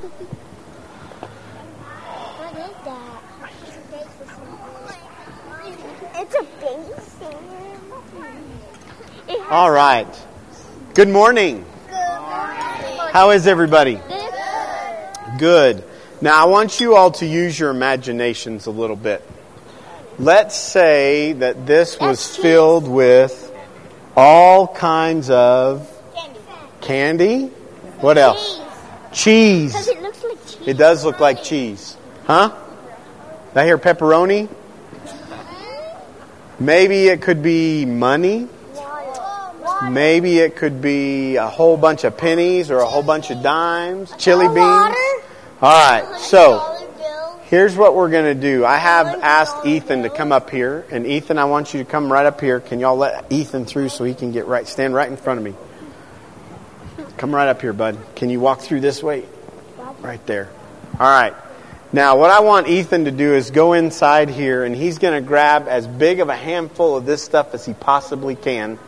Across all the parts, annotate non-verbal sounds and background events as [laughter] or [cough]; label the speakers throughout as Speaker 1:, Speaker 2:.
Speaker 1: What is that? It's a basin.
Speaker 2: All right. Good morning. How is everybody? Good. Now, I want you all to use your imaginations a little bit. Let's say that this was filled with all kinds of candy. What else? Cheese.
Speaker 1: It looks like cheese.
Speaker 2: It does look like cheese. Huh? Did I hear pepperoni? Maybe it could be money. Maybe it could be a whole bunch of pennies or a whole bunch of dimes, chili beans. All right, so here's what we're going to do. I have asked Ethan to come up here, and Ethan, I want you to come right up here. Can y'all let Ethan through so he can get right, stand right in front of me? Come right up here, bud. Can you walk through this way? Right there. All right. Now, what I want Ethan to do is go inside here, and he's going to grab as big of a handful of this stuff as he possibly can.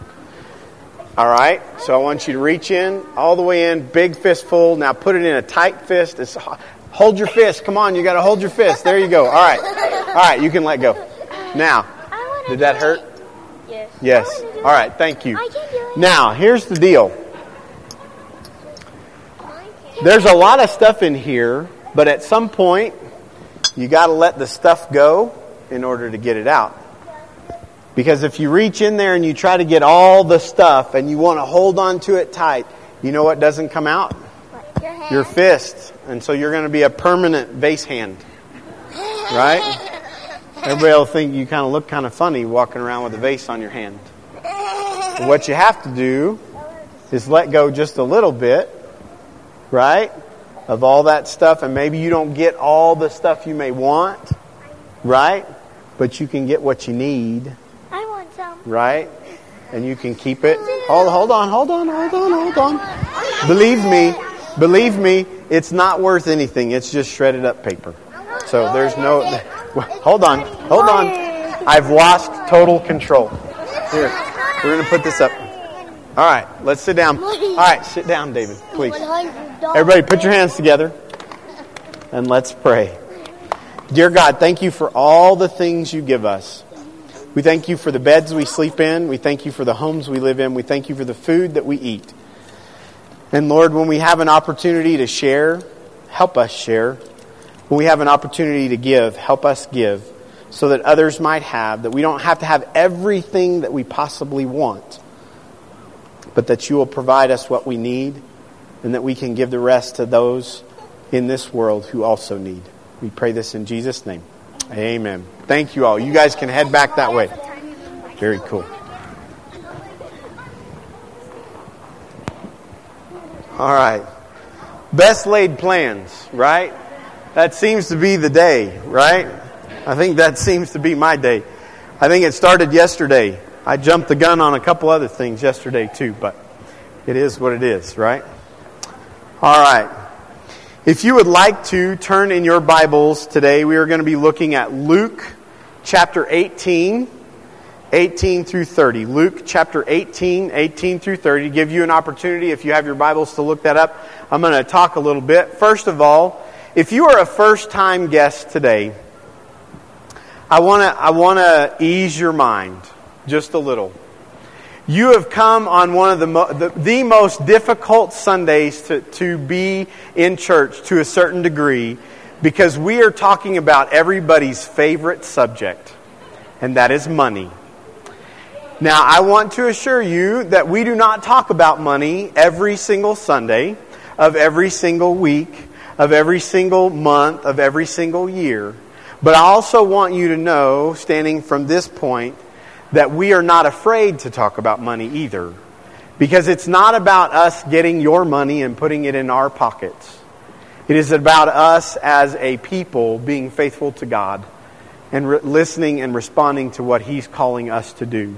Speaker 2: All right. So I want you to reach in all the way in, big fistful. Now put it in a tight fist. It's, hold your fist. Come on, you got to hold your fist. There you go. All right. All right. You can let go. Now, did that hurt?
Speaker 1: Yes.
Speaker 2: Yes. All right. Thank you.
Speaker 1: I can do it.
Speaker 2: Now, here's the deal. There's a lot of stuff in here, but at some point, you got to let the stuff go in order to get it out. Because if you reach in there and you try to get all the stuff and you want to hold on to it tight, you know what doesn't come out?
Speaker 1: Your hand.
Speaker 2: Your fist. And so you're going to be a permanent vase hand. Right? Everybody will think you kind of look kind of funny walking around with a vase on your hand. But what you have to do is let go just a little bit, right? Of all that stuff, and maybe you don't get all the stuff you may want, right? But you can get what you need,
Speaker 1: I want some.
Speaker 2: right? And you can keep it. Hold, hold on, hold on, hold on, hold on. Believe me, believe me, it's not worth anything. It's just shredded up paper. So there's no. [laughs] Hold on, hold on. I've lost total control. Here, we're going to put this up. All right, let's sit down. All right, sit down, David, please. Everybody, put your hands together and let's pray. Dear God, thank you for all the things you give us. We thank you for the beds we sleep in. We thank you for the homes we live in. We thank you for the food that we eat. And Lord, when we have an opportunity to share, help us share. When we have an opportunity to give, help us give so that others might have, that we don't have to have everything that we possibly want, but that you will provide us what we need and that we can give the rest to those in this world who also need. We pray this in Jesus' name. Amen. Thank you all. You guys can head back that way. Very cool. All right. Best laid plans, right? That seems to be the day, right? I think that [laughs] seems to be my day. I think it started yesterday. I jumped the gun on a couple other things yesterday too, but it is what it is, right? All right. If you would like to turn in your Bibles today, we are going to be looking at Luke chapter 18, 18 through 30. Luke chapter 18, 18 through 30. To give you an opportunity, if you have your Bibles, to look that up. I'm going to talk a little bit. First of all, if you are a first time guest today, I want to I want to ease your mind just a little. You have come on one of the, mo- the, the most difficult Sundays to, to be in church to a certain degree because we are talking about everybody's favorite subject, and that is money. Now, I want to assure you that we do not talk about money every single Sunday of every single week, of every single month, of every single year. But I also want you to know, standing from this point, that we are not afraid to talk about money either. Because it's not about us getting your money and putting it in our pockets. It is about us as a people being faithful to God and re- listening and responding to what He's calling us to do.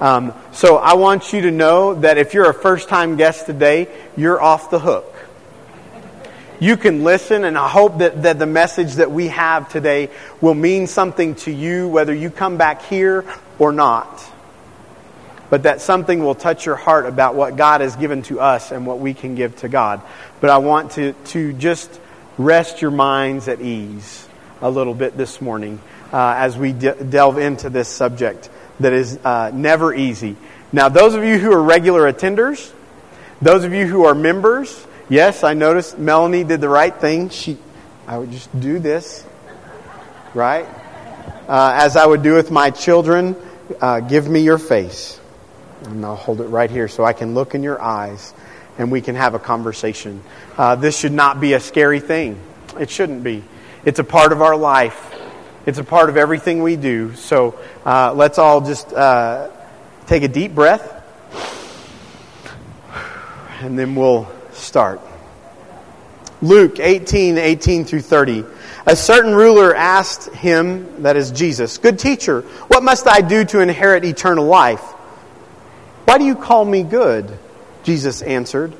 Speaker 2: Um, so I want you to know that if you're a first time guest today, you're off the hook. You can listen, and I hope that, that the message that we have today will mean something to you, whether you come back here or not. But that something will touch your heart about what God has given to us and what we can give to God. But I want to, to just rest your minds at ease a little bit this morning uh, as we de- delve into this subject that is uh, never easy. Now, those of you who are regular attenders, those of you who are members, yes, I noticed Melanie did the right thing. She, I would just do this, right? Uh, as I would do with my children, uh, give me your face. And I'll hold it right here so I can look in your eyes and we can have a conversation. Uh, this should not be a scary thing. It shouldn't be. It's a part of our life. It's a part of everything we do. So uh, let's all just uh, take a deep breath and then we'll start. Luke 18, 18 through 30. A certain ruler asked him, that is Jesus, Good teacher, what must I do to inherit eternal life? Why do you call me good? Jesus answered,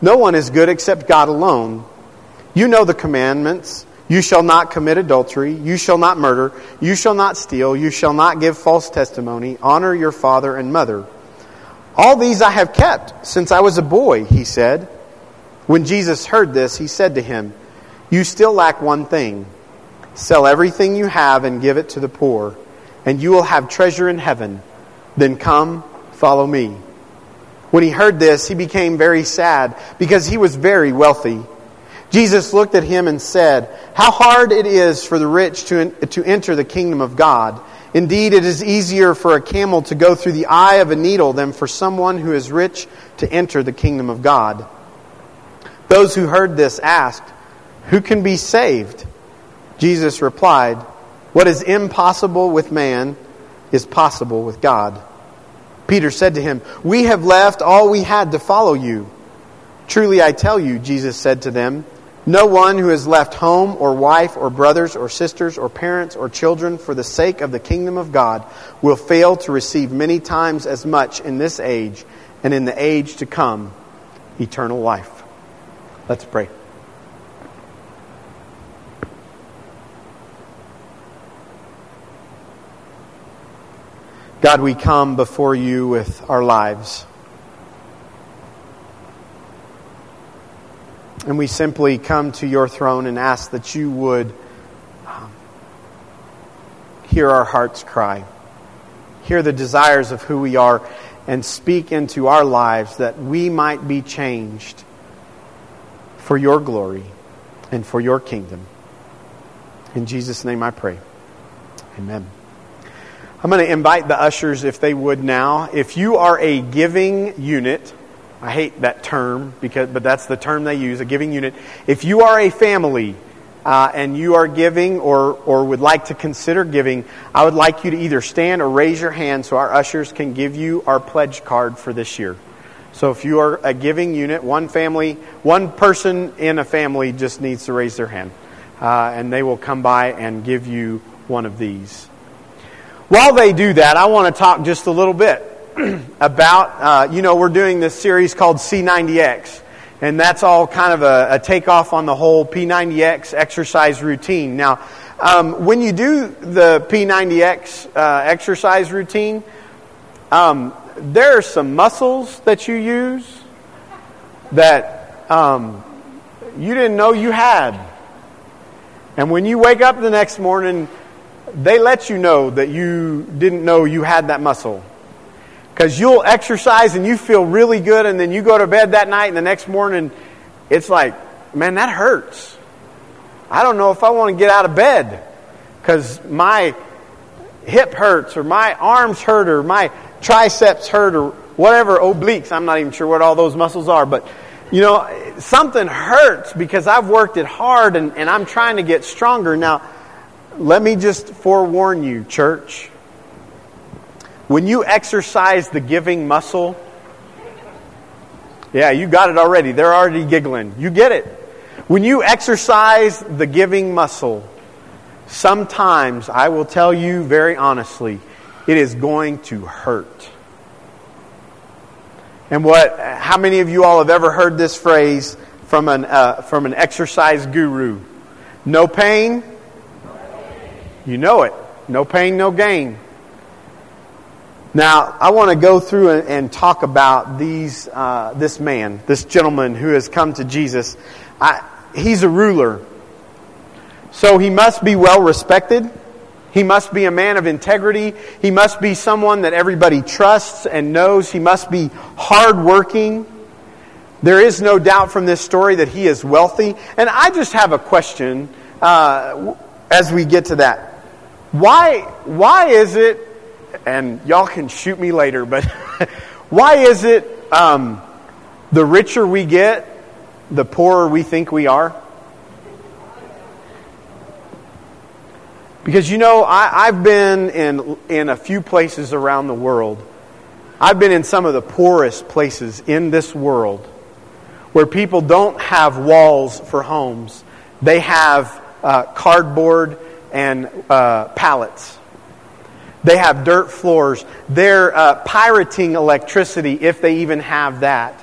Speaker 2: No one is good except God alone. You know the commandments. You shall not commit adultery. You shall not murder. You shall not steal. You shall not give false testimony. Honor your father and mother. All these I have kept since I was a boy, he said. When Jesus heard this, he said to him, You still lack one thing. Sell everything you have and give it to the poor, and you will have treasure in heaven. Then come, follow me. When he heard this, he became very sad because he was very wealthy. Jesus looked at him and said, How hard it is for the rich to, to enter the kingdom of God. Indeed, it is easier for a camel to go through the eye of a needle than for someone who is rich to enter the kingdom of God. Those who heard this asked, Who can be saved? Jesus replied, What is impossible with man is possible with God. Peter said to him, We have left all we had to follow you. Truly I tell you, Jesus said to them, no one who has left home or wife or brothers or sisters or parents or children for the sake of the kingdom of God will fail to receive many times as much in this age and in the age to come eternal life. Let's pray. God, we come before you with our lives. And we simply come to your throne and ask that you would um, hear our hearts cry, hear the desires of who we are, and speak into our lives that we might be changed for your glory and for your kingdom. In Jesus' name I pray. Amen. I'm going to invite the ushers, if they would now. If you are a giving unit, I hate that term because, but that's the term they use, a giving unit. If you are a family uh, and you are giving or, or would like to consider giving, I would like you to either stand or raise your hand so our ushers can give you our pledge card for this year. So if you are a giving unit, one family, one person in a family just needs to raise their hand. Uh, and they will come by and give you one of these. While they do that, I want to talk just a little bit [clears throat] about, uh, you know, we're doing this series called C90X. And that's all kind of a, a takeoff on the whole P90X exercise routine. Now, um, when you do the P90X uh, exercise routine, um, there are some muscles that you use that um, you didn't know you had. And when you wake up the next morning, they let you know that you didn't know you had that muscle. Because you'll exercise and you feel really good, and then you go to bed that night, and the next morning, it's like, man, that hurts. I don't know if I want to get out of bed because my hip hurts, or my arms hurt, or my triceps hurt, or whatever, obliques. I'm not even sure what all those muscles are, but you know, something hurts because I've worked it hard and, and I'm trying to get stronger. Now, let me just forewarn you, church. When you exercise the giving muscle, yeah, you got it already. They're already giggling. You get it. When you exercise the giving muscle, sometimes, I will tell you very honestly, it is going to hurt. And what, how many of you all have ever heard this phrase from an, uh, from an exercise guru? No pain, you know it. No pain, no gain. Now, I want to go through and, talk about these, uh, this man, this gentleman who has come to Jesus. I, he's a ruler. So he must be well respected. He must be a man of integrity. He must be someone that everybody trusts and knows. He must be hardworking. There is no doubt from this story that he is wealthy. And I just have a question uh, as we get to that. Why, why is it, and y'all can shoot me later, but [laughs] why is it um, the richer we get, the poorer we think we are? Because you know, I, have been in, in a few places around the world. I've been in some of the poorest places in this world where people don't have walls for homes, they have uh, cardboard and uh, pallets. They have dirt floors. They're uh, pirating electricity if they even have that.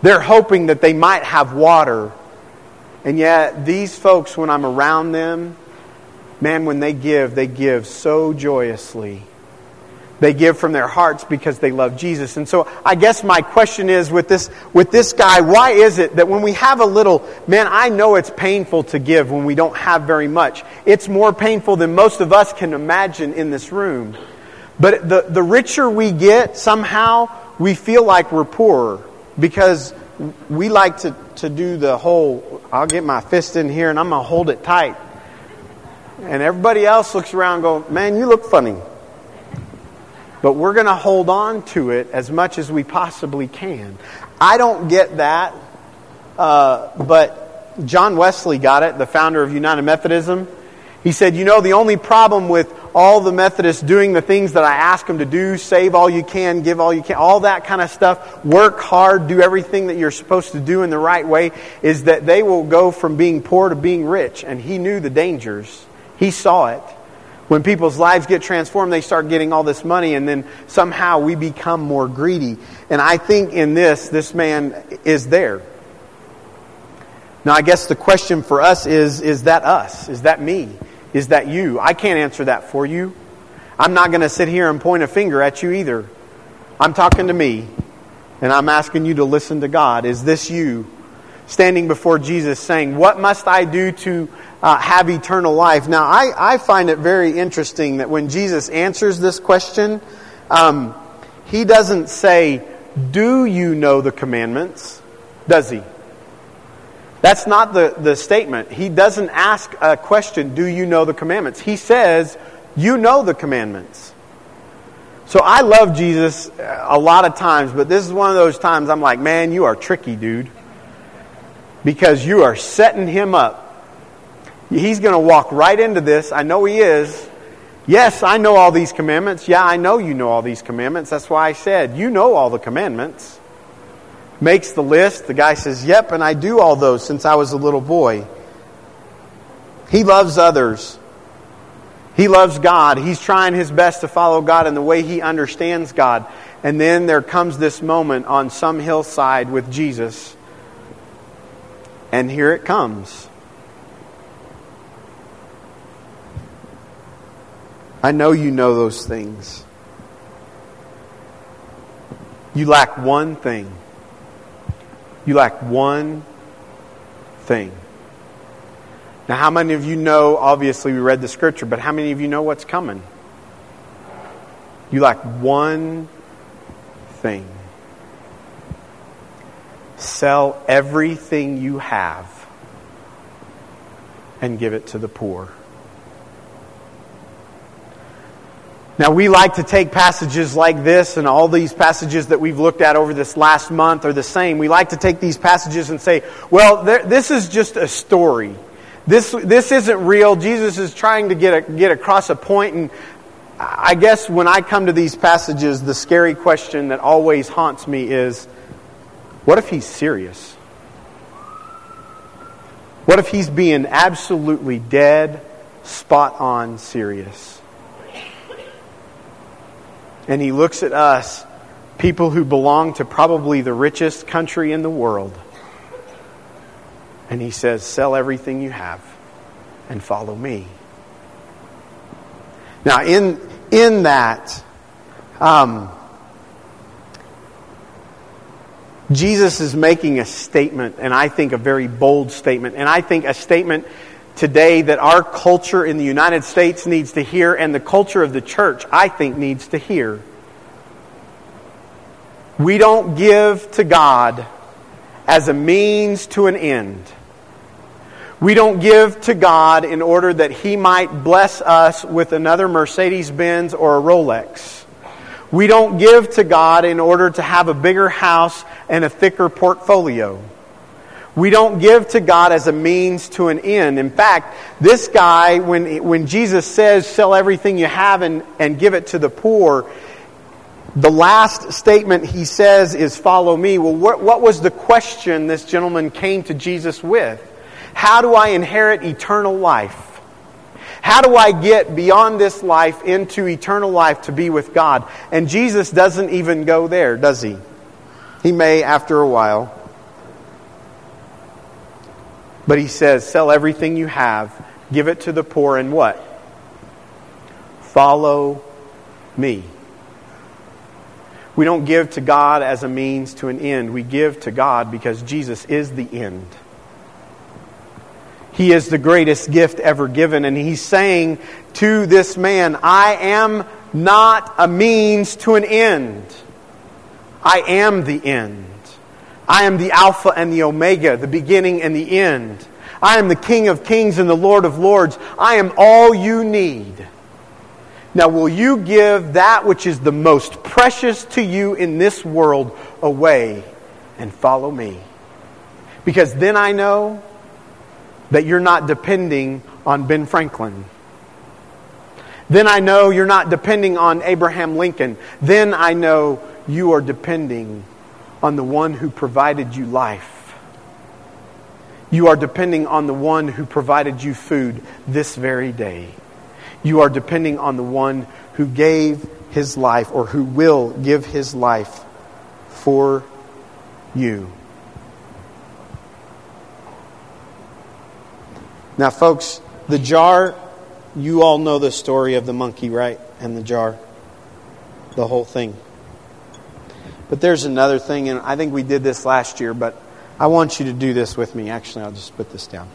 Speaker 2: They're hoping that they might have water. And yet, these folks, when I'm around them, man, when they give, they give so joyously. They give from their hearts because they love Jesus. And so I guess my question is with this, with this guy, why is it that when we have a little, man, I know it's painful to give when we don't have very much. It's more painful than most of us can imagine in this room. But the, the richer we get, somehow we feel like we're poorer because we like to, to do the whole, I'll get my fist in here and I'm going to hold it tight. And everybody else looks around and go, man, you look funny. But we're going to hold on to it as much as we possibly can. I don't get that, uh, but John Wesley got it, the founder of United Methodism. He said, You know, the only problem with all the Methodists doing the things that I ask them to do, save all you can, give all you can, all that kind of stuff, work hard, do everything that you're supposed to do in the right way, is that they will go from being poor to being rich. And he knew the dangers, he saw it. When people's lives get transformed, they start getting all this money, and then somehow we become more greedy. And I think in this, this man is there. Now, I guess the question for us is is that us? Is that me? Is that you? I can't answer that for you. I'm not going to sit here and point a finger at you either. I'm talking to me, and I'm asking you to listen to God. Is this you standing before Jesus saying, What must I do to uh, have eternal life. Now, I, I find it very interesting that when Jesus answers this question, um, he doesn't say, Do you know the commandments? Does he? That's not the, the statement. He doesn't ask a question, Do you know the commandments? He says, You know the commandments. So I love Jesus a lot of times, but this is one of those times I'm like, Man, you are tricky, dude. Because you are setting him up He's going to walk right into this. I know he is. Yes, I know all these commandments. Yeah, I know you know all these commandments. That's why I said, you know all the commandments. Makes the list. The guy says, Yep, and I do all those since I was a little boy. He loves others. He loves God. He's trying his best to follow God in the way he understands God. And then there comes this moment on some hillside with Jesus. And here it comes. I know you know those things. You lack one thing. You lack one thing. Now, how many of you know, obviously, we read the scripture, but how many of you know what's coming? You lack one thing. Sell everything you have and give it to the poor. Now, we like to take passages like this, and all these passages that we've looked at over this last month are the same. We like to take these passages and say, well, there, this is just a story. This, this isn't real. Jesus is trying to get, a, get across a point, and I guess when I come to these passages, the scary question that always haunts me is what if he's serious? What if he's being absolutely dead, spot on serious? and he looks at us, people who belong to probably the richest country in the world, and he says, Sell everything you have and follow me. Now, in, in that, um, Jesus is making a statement, and I think a very bold statement, and I think a statement today that our culture in the United States needs to hear, and the culture of the church, I think, needs to hear. We don't give to God as a means to an end. We don't give to God in order that He might bless us with another Mercedes Benz or a Rolex. We don't give to God in order to have a bigger house and a thicker portfolio. We don't give to God as a means to an end. In fact, this guy, when, when Jesus says, sell everything you have and, and give it to the poor, the last statement he says is, follow me. Well, what, what was the question this gentleman came to Jesus with? How do I inherit eternal life? How do I get beyond this life into eternal life to be with God? And Jesus doesn't even go there, does he? He may after a while. But he says, sell everything you have, give it to the poor, and what? Follow me. We don't give to God as a means to an end. We give to God because Jesus is the end. He is the greatest gift ever given. And he's saying to this man, I am not a means to an end. I am the end. I am the Alpha and the Omega, the beginning and the end. I am the King of kings and the Lord of lords. I am all you need. Now, will you give that which is the most precious to you in this world away and follow me? Because then I know that you're not depending on Ben Franklin. Then I know you're not depending on Abraham Lincoln. Then I know you are depending on the one who provided you life. You are depending on the one who provided you food this very day. You are depending on the one who gave his life or who will give his life for you. Now, folks, the jar, you all know the story of the monkey, right? And the jar. The whole thing. But there's another thing, and I think we did this last year, but I want you to do this with me. Actually, I'll just put this down.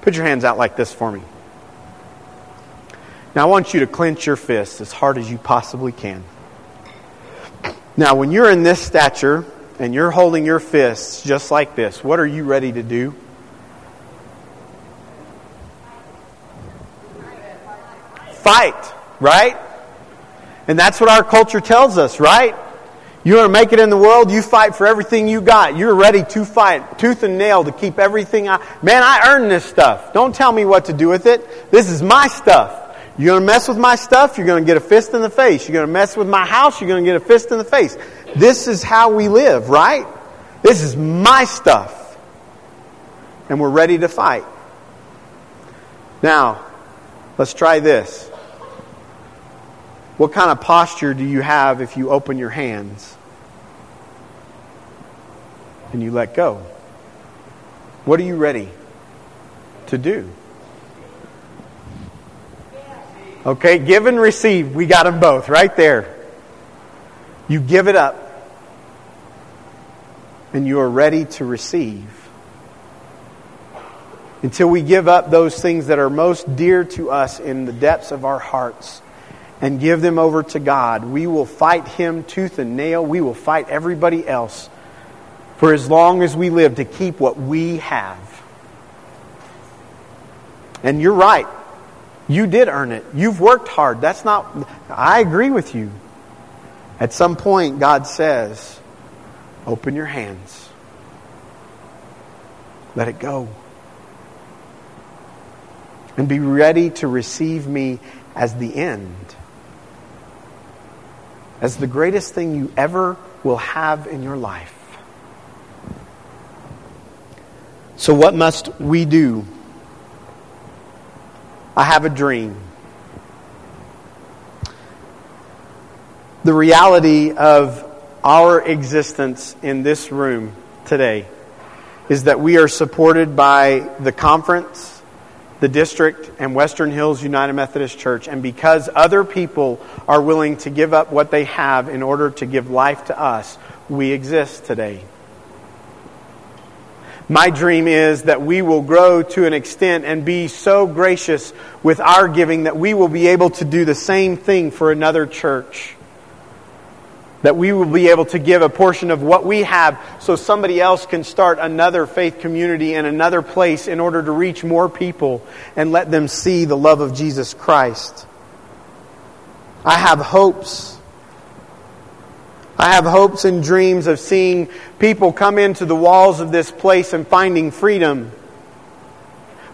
Speaker 2: Put your hands out like this for me. Now, I want you to clench your fists as hard as you possibly can. Now, when you're in this stature and you're holding your fists just like this, what are you ready to do? Fight, right? And that's what our culture tells us, right? You want to make it in the world, you fight for everything you got. You're ready to fight tooth and nail to keep everything I Man, I earned this stuff. Don't tell me what to do with it. This is my stuff. You're going to mess with my stuff, you're going to get a fist in the face. You're going to mess with my house, you're going to get a fist in the face. This is how we live, right? This is my stuff. And we're ready to fight. Now, let's try this. What kind of posture do you have if you open your hands and you let go? What are you ready to do? Okay, give and receive. We got them both right there. You give it up and you are ready to receive. Until we give up those things that are most dear to us in the depths of our hearts and give them over to God. We will fight Him tooth and nail. We will fight everybody else for as long as we live to keep what we have. And you're right. You did earn it. You've worked hard. That's not, I agree with you. At some point, God says, open your hands. Let it go. And be ready to receive me as the end as the greatest thing you ever will have in your life. So, what must we do? I have a dream. The reality of our existence in this room today is that we are supported by the conference the district and Western Hills United Methodist Church, and because other people are willing to give up what they have in order to give life to us, we exist today. My dream is that we will grow to an extent and be so gracious with our giving that we will be able to do the same thing for another church. That we will be able to give a portion of what we have so somebody else can start another faith community in another place in order to reach more people and let them see the love of Jesus Christ. I have hopes I have hopes and dreams of seeing people come into the walls of this place and finding freedom,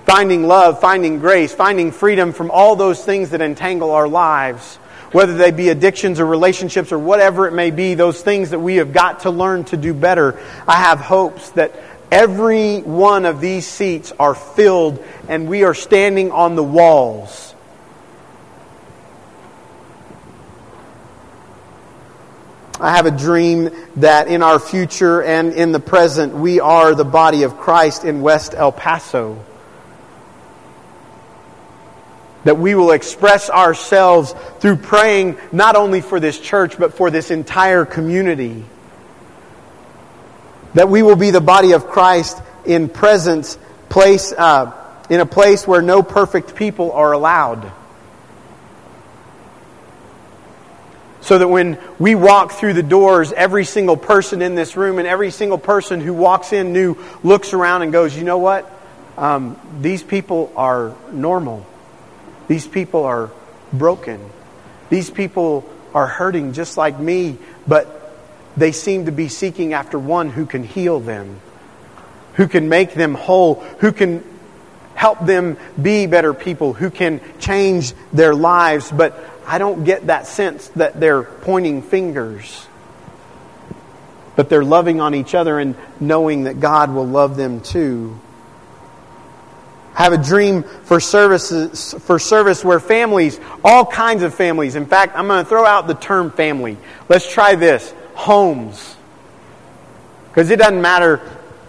Speaker 2: finding love, finding grace, finding freedom from all those things that entangle our lives, whether they be addictions or relationships or whatever it may be, those things that we have got to learn to do better. I have hopes that every one of these seats are filled and we are standing on the walls I have a dream that in our future and in the present, we are the body of Christ in West El Paso. That we will express ourselves through praying not only for this church, but for this entire community. That we will be the body of Christ in presence, place, uh, in a place where no perfect people are allowed. So that when we walk through the doors, every single person in this room and every single person who walks in new looks around and goes, you know what? Um, these people are normal. These people are broken. These people are hurting just like me, but they seem to be seeking after one who can heal them, who can make them whole, who can help them be better people, who can change their lives. But I don't get that sense that they're pointing fingers. But they're loving on each other and knowing that God will love them too. Have a dream for services for service where families, all kinds of families. In fact, I'm going to throw out the term family. Let's try this. Homes. Because it doesn't matter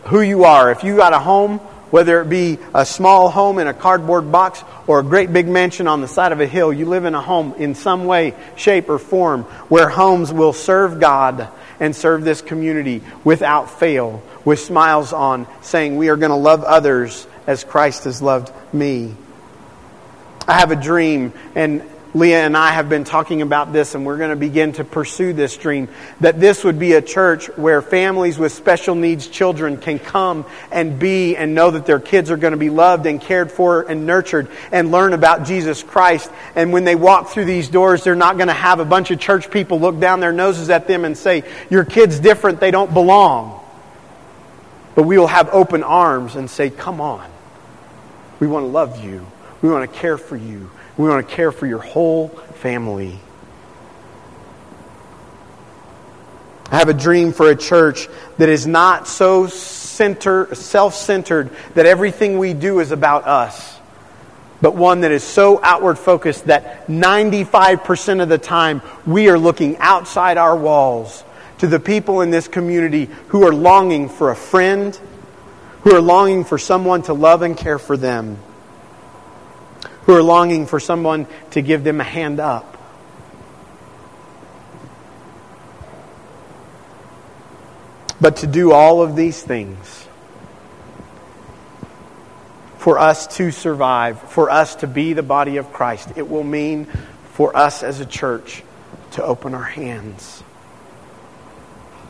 Speaker 2: who you are. If you got a home, whether it be a small home in a cardboard box or a great big mansion on the side of a hill, you live in a home in some way, shape, or form where homes will serve God and serve this community without fail, with smiles on, saying, We are going to love others as Christ has loved me. I have a dream, and Leah and I have been talking about this, and we're going to begin to pursue this dream that this would be a church where families with special needs children can come and be and know that their kids are going to be loved and cared for and nurtured and learn about Jesus Christ. And when they walk through these doors, they're not going to have a bunch of church people look down their noses at them and say, Your kid's different, they don't belong. But we will have open arms and say, Come on. We want to love you, we want to care for you. We want to care for your whole family. I have a dream for a church that is not so center, self-centered that everything we do is about us, but one that is so outward focused that 95% of the time we are looking outside our walls to the people in this community who are longing for a friend, who are longing for someone to love and care for them who are longing for someone to give them a hand up. But to do all of these things, for us to survive, for us to be the body of Christ, it will mean for us as a church to open our hands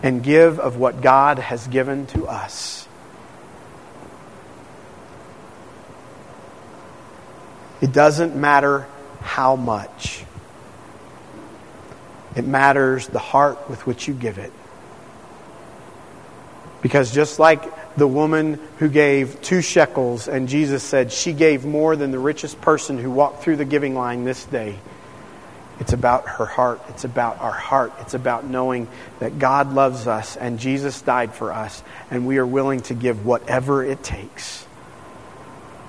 Speaker 2: and give of what God has given to us. It doesn't matter how much. It matters the heart with which you give it. Because just like the woman who gave two shekels, and Jesus said she gave more than the richest person who walked through the giving line this day, it's about her heart. It's about our heart. It's about knowing that God loves us and Jesus died for us, and we are willing to give whatever it takes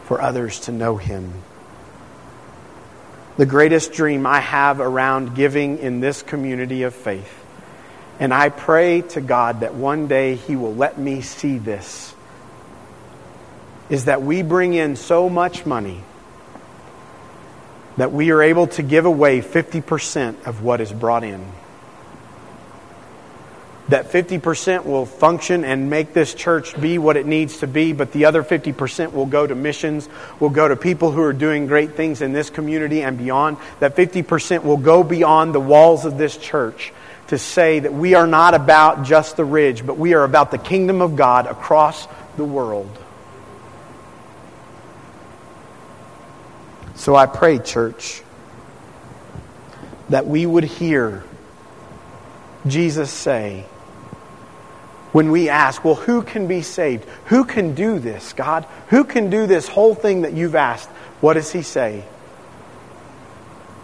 Speaker 2: for others to know Him the greatest dream I have around giving in this community of faith. And I pray to God that one day He will let me see this. Is that we bring in so much money that we are able to give away 50% of what is brought in. That 50% will function and make this church be what it needs to be, but the other 50% will go to missions, will go to people who are doing great things in this community and beyond. That 50% will go beyond the walls of this church to say that we are not about just the ridge, but we are about the kingdom of God across the world. So I pray, church, that we would hear Jesus say, when we ask, well, who can be saved? Who can do this, God? Who can do this whole thing that you've asked? What does he say?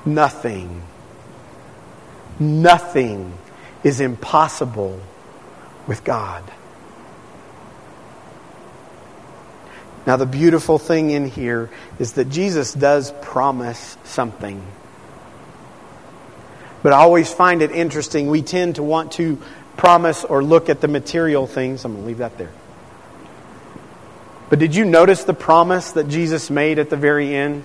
Speaker 2: Nothing. Nothing is impossible with God. Now, the beautiful thing in here is that Jesus does promise something. But I always find it interesting. We tend to want to promise or look at the material things. I'm going to leave that there. But did you notice the promise that Jesus made at the very end?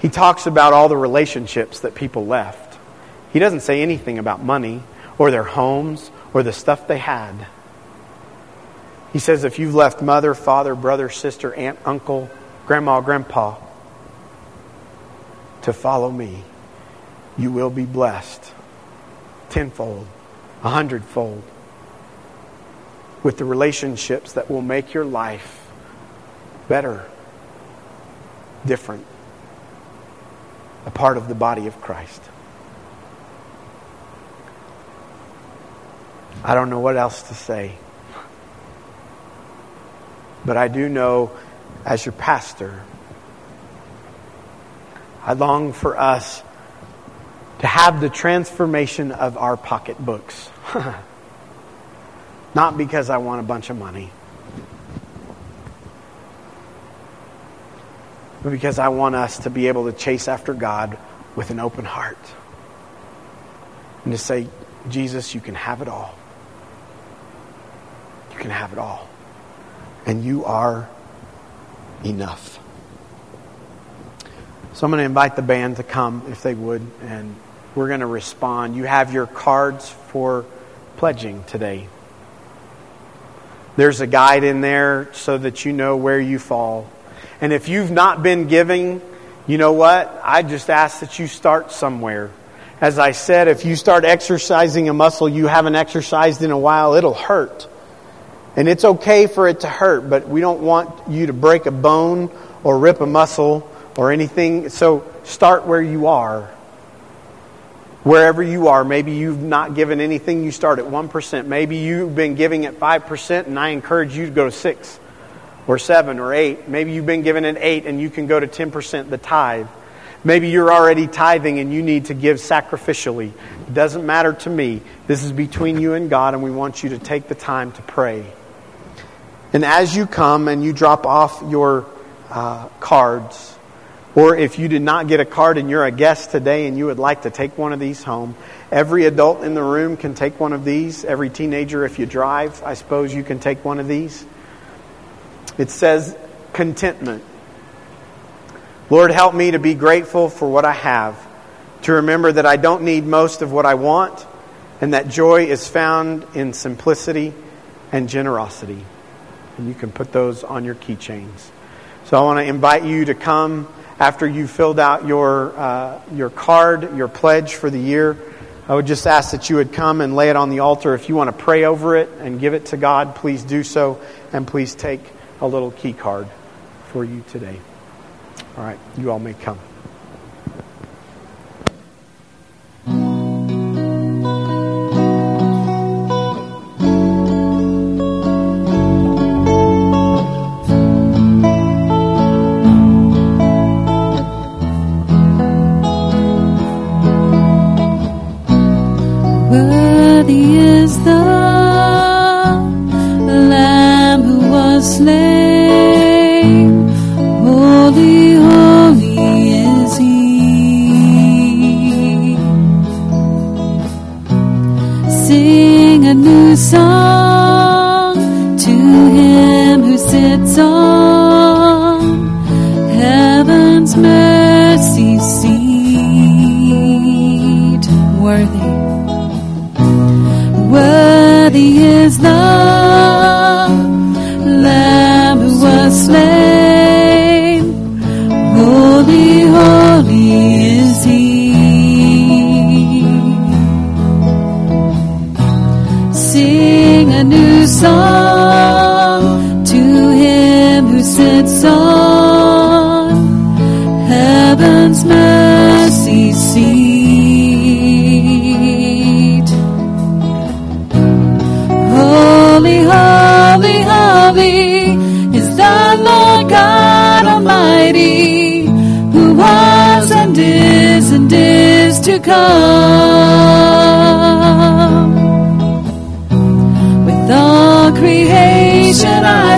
Speaker 2: He talks about all the relationships that people left. He doesn't say anything about money or their homes or the stuff they had. He says if you've left mother, father, brother, sister, aunt, uncle, grandma, grandpa to follow me, you will be blessed tenfold, a hundredfold with the relationships that will make your life better, different, a part of the body of Christ. I don't know what else to say. But I do know, as your pastor, I long for us to have the transformation of our pocketbooks. [laughs] Not because I want a bunch of money, but because I want us to be able to chase after God with an open heart. And to say, Jesus, you can have it all. You can have it all. And you are enough. So I'm going to invite the band to come, if they would, and we're going to respond. You have your cards for pledging today. There's a guide in there so that you know where you fall. And if you've not been giving, you know what? I just ask that you start somewhere. As I said, if you start exercising a muscle you haven't exercised in a while, it'll hurt. And it's okay for it to hurt, but we don't want you to break a bone or rip a muscle or anything. So start where you are wherever you are. Maybe you've not given anything, you start at 1%. Maybe you've been giving at 5%, and I encourage you to go to 6 or 7 or 8. Maybe you've been given at 8 and you can go to 10%, the tithe. Maybe you're already tithing and you need to give sacrificially. It doesn't matter to me. This is between you and God, and we want you to take the time to pray. And as you come and you drop off your uh, cards, or if you did not get a card and you're a guest today and you would like to take one of these home, every adult in the room can take one of these. Every teenager, if you drive, I suppose you can take one of these. It says contentment. Lord, help me to be grateful for what I have, to remember that I don't need most of what I want, and that joy is found in simplicity and generosity. And you can put those on your keychains. So I want to invite you to come after you filled out your, uh, your card, your pledge for the year, I would just ask that you would come and lay it on the altar. If you want to pray over it and give it to God, please do so. And please take a little key card for you today. All right, you all may come.
Speaker 3: Song to Him who sits on heaven's mercy seat. Holy, holy, holy is the Lord God Almighty, who was and is and is to come.